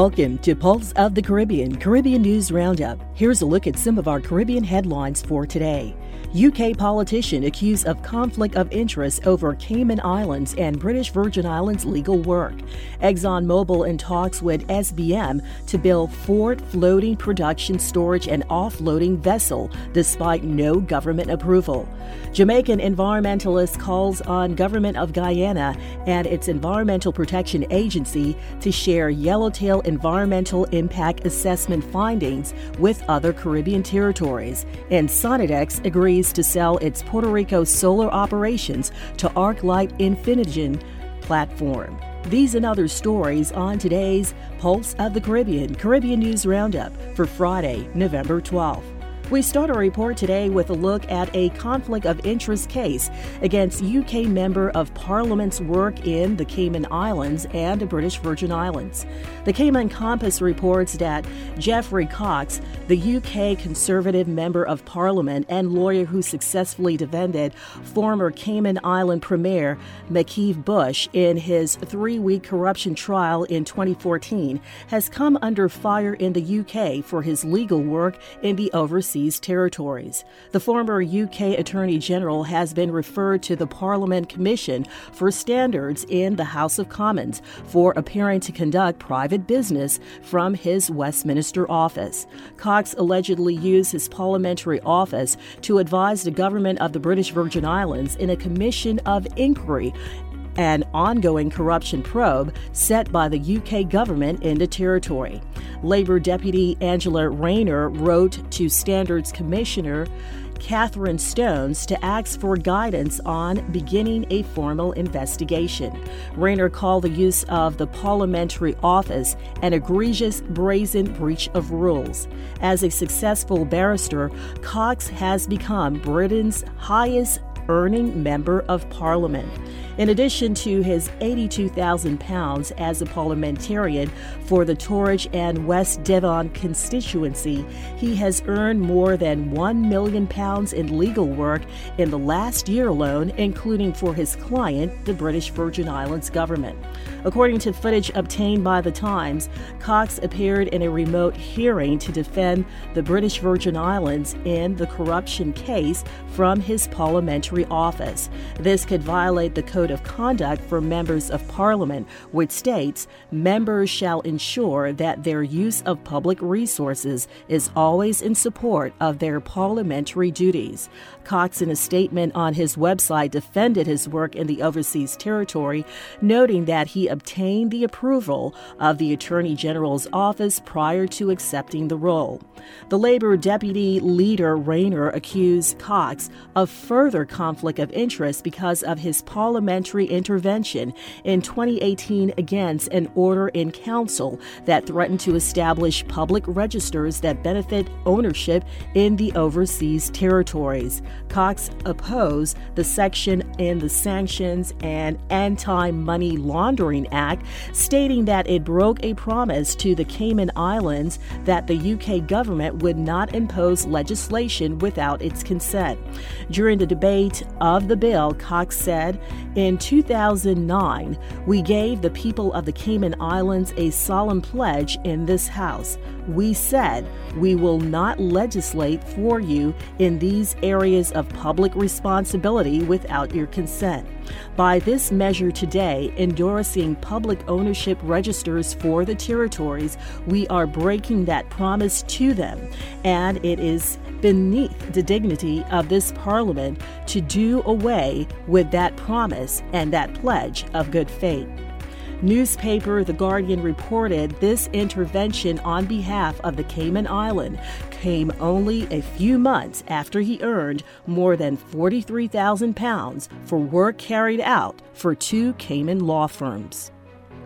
Welcome to Pulse of the Caribbean, Caribbean News Roundup. Here's a look at some of our Caribbean headlines for today. UK politician accused of conflict of interest over Cayman Islands and British Virgin Islands legal work. ExxonMobil in talks with SBM to build Ford floating production storage and offloading vessel despite no government approval. Jamaican environmentalist calls on government of Guyana and its Environmental Protection Agency to share Yellowtail environmental impact assessment findings with other Caribbean territories. And Sonnedix agrees to sell its Puerto Rico solar operations to ArcLight Infinigen platform. These and other stories on today's Pulse of the Caribbean Caribbean News Roundup for Friday, November 12th. We start our report today with a look at a conflict of interest case against UK Member of Parliament's work in the Cayman Islands and the British Virgin Islands. The Cayman Compass reports that Geoffrey Cox, the UK Conservative Member of Parliament and lawyer who successfully defended former Cayman Island Premier McKeeva Bush in his three week corruption trial in 2014, has come under fire in the UK for his legal work in the overseas overseas territories. The former UK Attorney General has been referred to the Parliament Commission for Standards in the House of Commons for appearing to conduct private business from his Westminster office. Allegedly used his parliamentary office to advise the government of the British Virgin Islands in a commission of inquiry an ongoing corruption probe set by the UK government in the territory. Labour Deputy Angela Rayner wrote to Standards Commissioner Kathryn Stones to ask for guidance on beginning a formal investigation. Rayner called the use of the parliamentary office an egregious, brazen breach of rules. As a successful barrister, Cox has become Britain's highest earning Member of Parliament. In addition to his £82,000 as a parliamentarian for the Torridge and West Devon constituency, he has earned more than £1 million in legal work in the last year alone, including for his client, the British Virgin Islands government. According to footage obtained by The Times, Cox appeared in a remote hearing to defend the British Virgin Islands in the corruption case from his parliamentary office. This could violate the Code of Conduct for Members of Parliament, which states members shall ensure that their use of public resources is always in support of their parliamentary duties. Cox, in a statement on his website, defended his work in the overseas territory, noting that he obtained the approval of the Attorney General's office prior to accepting the role. The Labor deputy leader Rayner accused Cox of further conflict of interest because of his parliamentary intervention in 2018 against an order in council that threatened to establish public registers that benefit ownership in the overseas territories. Cox opposed the section in the Sanctions and Anti Money Laundering Act, stating that it broke a promise to the Cayman Islands that the UK government would not impose legislation without its consent. During the debate of the bill, Cox said, In 2009, we gave the people of the Cayman Islands a solemn pledge in this House. We said, We will not legislate for you in these areas of public responsibility without your consent. By this measure today, endorsing public ownership registers for the territories, we are breaking that promise to them, and it is beneath the dignity of this Parliament to do away with that promise and that pledge of good faith. Newspaper The Guardian reported this intervention on behalf of the Cayman Island came only a few months after he earned more than £43,000 for work carried out for two Cayman law firms.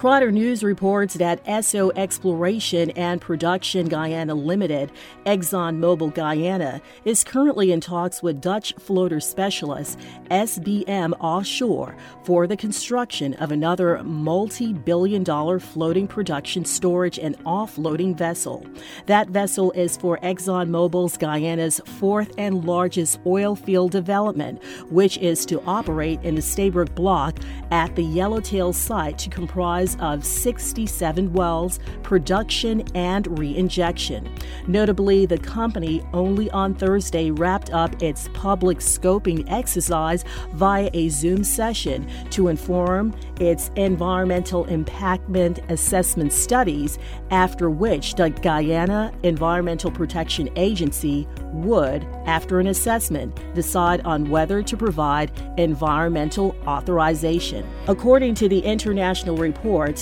Kaieteur News reports that Esso Exploration and Production Guyana Limited, ExxonMobil Guyana, is currently in talks with Dutch floater specialist SBM Offshore for the construction of another multi billion dollar floating production storage and offloading vessel. That vessel is for ExxonMobil's Guyana's fourth and largest oil field development, which is to operate in the Stabroek Block at the Yellowtail site to comprise of 67 wells, production, and reinjection. Notably, the company only on Thursday wrapped up its public scoping exercise via a Zoom session to inform its environmental impactment assessment studies, after which the Guyana Environmental Protection Agency would, after an assessment, decide on whether to provide environmental authorization. According to the international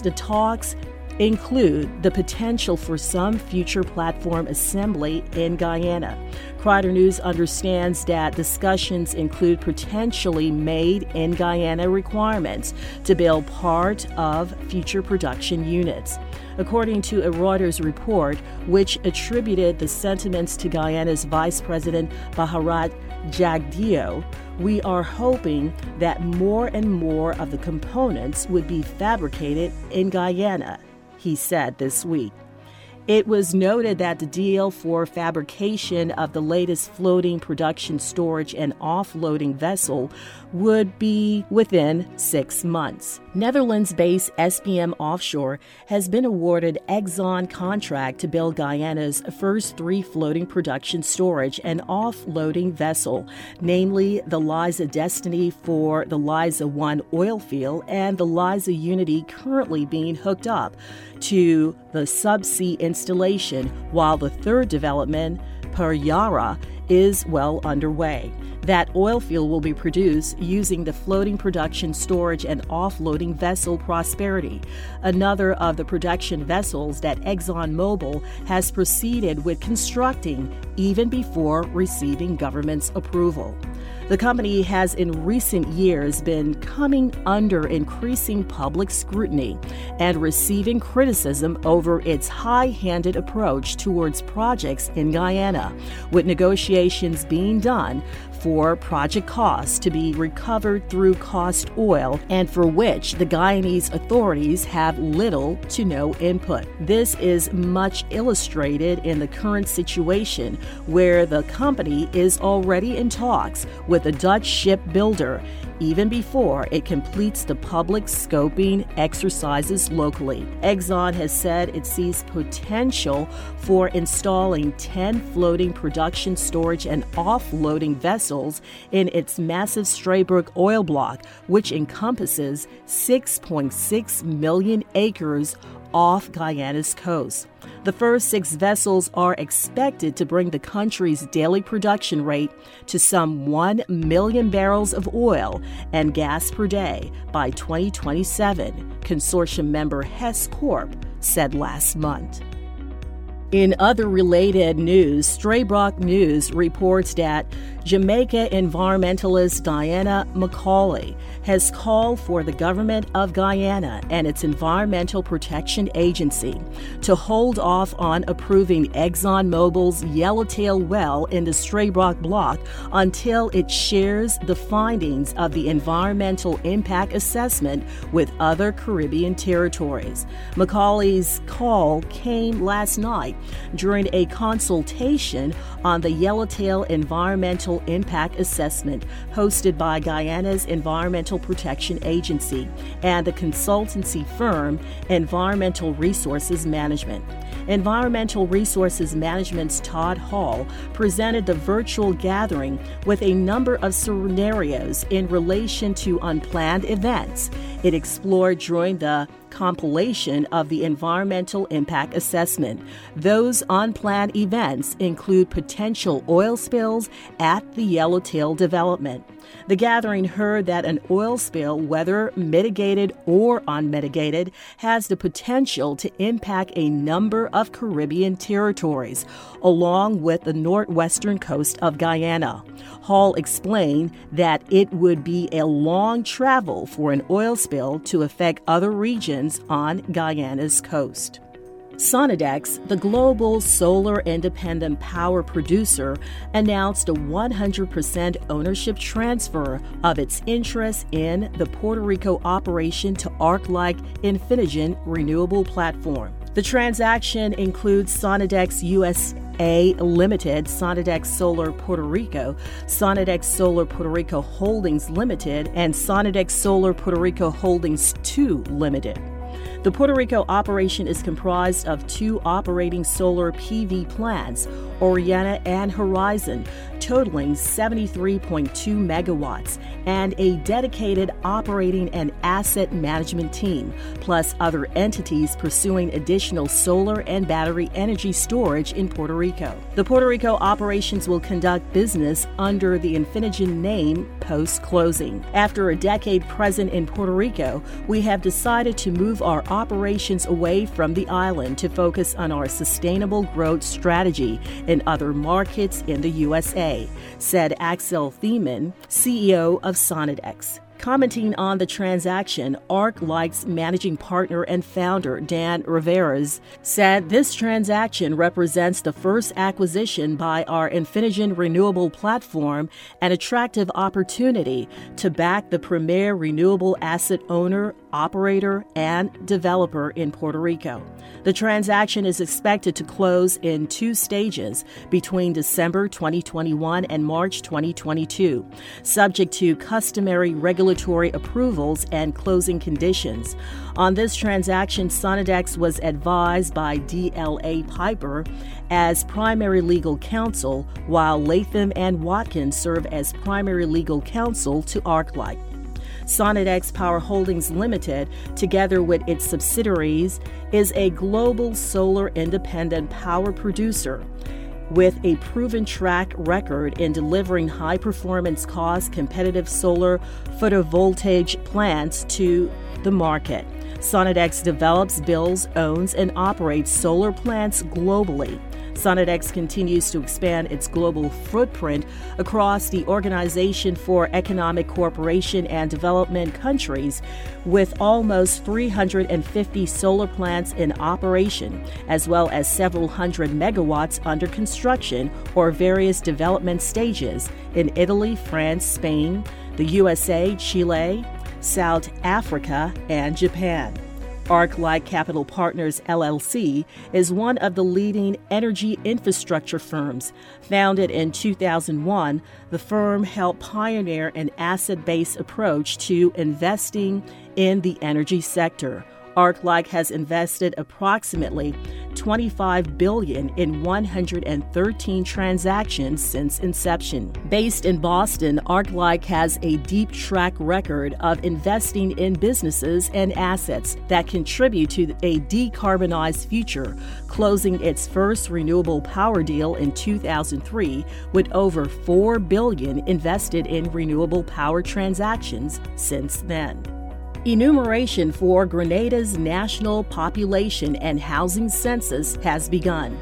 the talks include the potential for some future platform assembly in Guyana. Kaieteur News understands that discussions include potentially made in Guyana requirements to build part of future production units. According to a Reuters report, which attributed the sentiments to Guyana's Vice President Bharrat Jagdeo, we are hoping that more and more of the components would be fabricated in Guyana he said this week. It was noted that the deal for fabrication of the latest floating production storage and offloading vessel would be within six months. Netherlands based SBM Offshore has been awarded Exxon contract to build Guyana's first three floating production storage and offloading vessel, namely the Liza Destiny for the Liza 1 oil field and the Liza Unity currently being hooked up to the subsea installation, while the third development, Payara, is well underway. That oil field will be produced using the floating production, storage, and offloading vessel Prosperity, another of the production vessels that ExxonMobil has proceeded with constructing even before receiving government's approval. The company has in recent years been coming under increasing public scrutiny and receiving criticism over its high handed approach towards projects in Guyana, with negotiations being done for project costs to be recovered through cost oil and for which the Guyanese authorities have little to no input. This is much illustrated in the current situation where the company is already in talks with a Dutch shipbuilder even before it completes the public scoping exercises locally. Exxon has said it sees potential for installing 10 floating production, storage, and offloading vessels in its massive Stabroek oil block, which encompasses 6.6 million acres off Guyana's coast. The first six vessels are expected to bring the country's daily production rate to some 1 million barrels of oil and gas per day by 2027, consortium member Hess Corp said last month. In other related news, Stabroek News reports that Jamaica environmentalist Diana McCaulay has called for the government of Guyana and its Environmental Protection Agency to hold off on approving ExxonMobil's Yellowtail well in the Stabroek block until it shares the findings of the environmental impact assessment with other Caribbean territories. McCaulay's call came last night during a consultation on the Yellowtail Environmental Impact Assessment hosted by Guyana's Environmental Protection Agency and the consultancy firm Environmental Resources Management. Environmental Resources Management's Todd Hall presented the virtual gathering with a number of scenarios in relation to unplanned events. It explored during the compilation of the environmental impact assessment. Those unplanned events include potential oil spills at the Yellowtail development. The gathering heard that an oil spill, whether mitigated or unmitigated, has the potential to impact a number of Caribbean territories, along with the northwestern coast of Guyana. Hall explained that it would be a long travel for an oil spill to affect other regions on Guyana's coast. Sonnedix, the global solar independent power producer, announced a 100% ownership transfer of its interest in the Puerto Rico operation to ArcLight Infinigen renewable platform. The transaction includes Sonnedix USA Limited, Sonnedix Solar Puerto Rico, Sonnedix Solar Puerto Rico Holdings Limited, and Sonnedix Solar Puerto Rico Holdings 2 Limited. The Puerto Rico operation is comprised of two operating solar PV plants, Oriana and Horizon, totaling 73.2 megawatts, and a dedicated operating and asset management team, plus other entities pursuing additional solar and battery energy storage in Puerto Rico. The Puerto Rico operations will conduct business under the Infinigen name post closing. After a decade present in Puerto Rico, we have decided to move our operations away from the island to focus on our sustainable growth strategy in other markets in the USA, said Axel Thiemann, CEO of Sonnedix. Commenting on the transaction, ArcLight's managing partner and founder, Dan Revers, said this transaction represents the first acquisition by our Infinigen renewable platform, an attractive opportunity to back the premier renewable asset owner, operator, and developer in Puerto Rico. The transaction is expected to close in two stages between December 2021 and March 2022, subject to customary regulatory approvals and closing conditions. On this transaction, Sonnedix was advised by DLA Piper as primary legal counsel, while Latham and Watkins serve as primary legal counsel to ArcLight. Sonnedix Power Holdings Limited, together with its subsidiaries, is a global solar independent power producer with a proven track record in delivering high performance cost competitive solar photovoltaic plants to the market. Sonnedix develops, builds, owns, and operates solar plants globally. Sonnedix continues to expand its global footprint across the Organization for Economic Cooperation and Development countries, with almost 350 solar plants in operation, as well as several hundred megawatts under construction or various development stages in Italy, France, Spain, the USA, Chile, South Africa, and Japan. ArcLight Capital Partners LLC is one of the leading energy infrastructure firms. Founded in 2001, the firm helped pioneer an asset based approach to investing in the energy sector. ArcLight has invested approximately 25 billion in 113 transactions since inception. Based in Boston, ArcLight has a deep track record of investing in businesses and assets that contribute to a decarbonized future, closing its first renewable power deal in 2003 with over 4 billion invested in renewable power transactions since then. Enumeration for Grenada's national population and housing census has begun.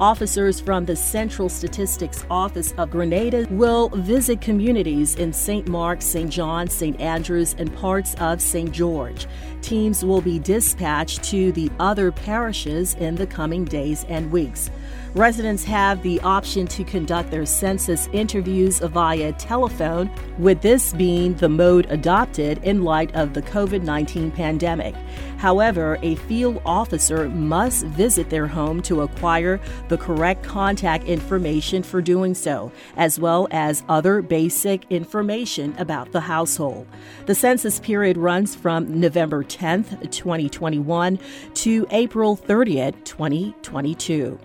Officers from the Central Statistics Office of Grenada will visit communities in St. Mark, St. John, St. Andrews, and parts of St. George. Teams will be dispatched to the other parishes in the coming days and weeks. Residents have the option to conduct their census interviews via telephone, with this being the mode adopted in light of the COVID 19 pandemic. However, a field officer must visit their home to acquire the correct contact information for doing so, as well as other basic information about the household. The census period runs from November 10th, 2021 to April 30th, 2022.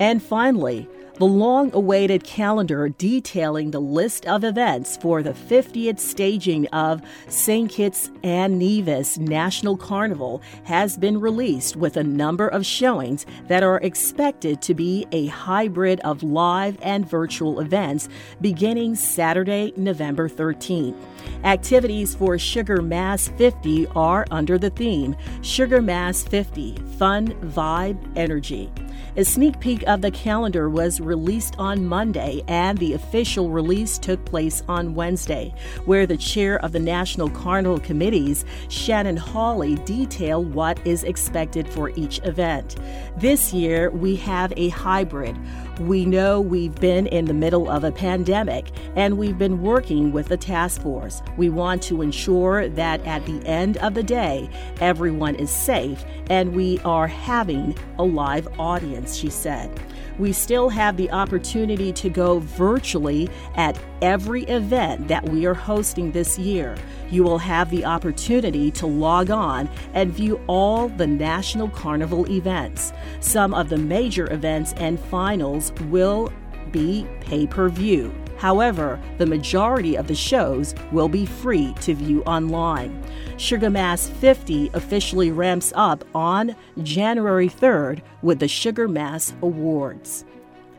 And finally, the long awaited calendar detailing the list of events for the 50th staging of St. Kitts and Nevis National Carnival has been released with a number of showings that are expected to be a hybrid of live and virtual events beginning Saturday, November 13th. Activities for Sugar Mas 50 are under the theme Sugar Mas 50 Fun, Vibe, Energy. A sneak peek of the calendar was released on Monday, and the official release took place on Wednesday, where the chair of the National Carnival Committees, Shannon Hawley, detailed what is expected for each event. This year, we have a hybrid. We know we've been in the middle of a pandemic, and we've been working with the task force. We want to ensure that at the end of the day, everyone is safe and we are having a live audience, she said. We still have the opportunity to go virtually at every event that we are hosting this year. You will have the opportunity to log on and view all the National Carnival events. Some of the major events and finals will be pay per view. However, the majority of the shows will be free to view online. Sugar Mas 50 officially ramps up on January 3rd with the Sugar Mas Awards.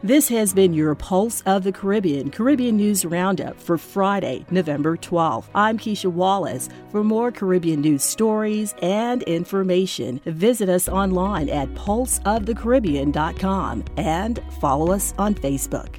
This has been your Pulse of the Caribbean Caribbean News Roundup for Friday, November 12th. I'm Keisha Wallace. For more Caribbean news stories and information, visit us online at pulseofthecaribbean.com and follow us on Facebook.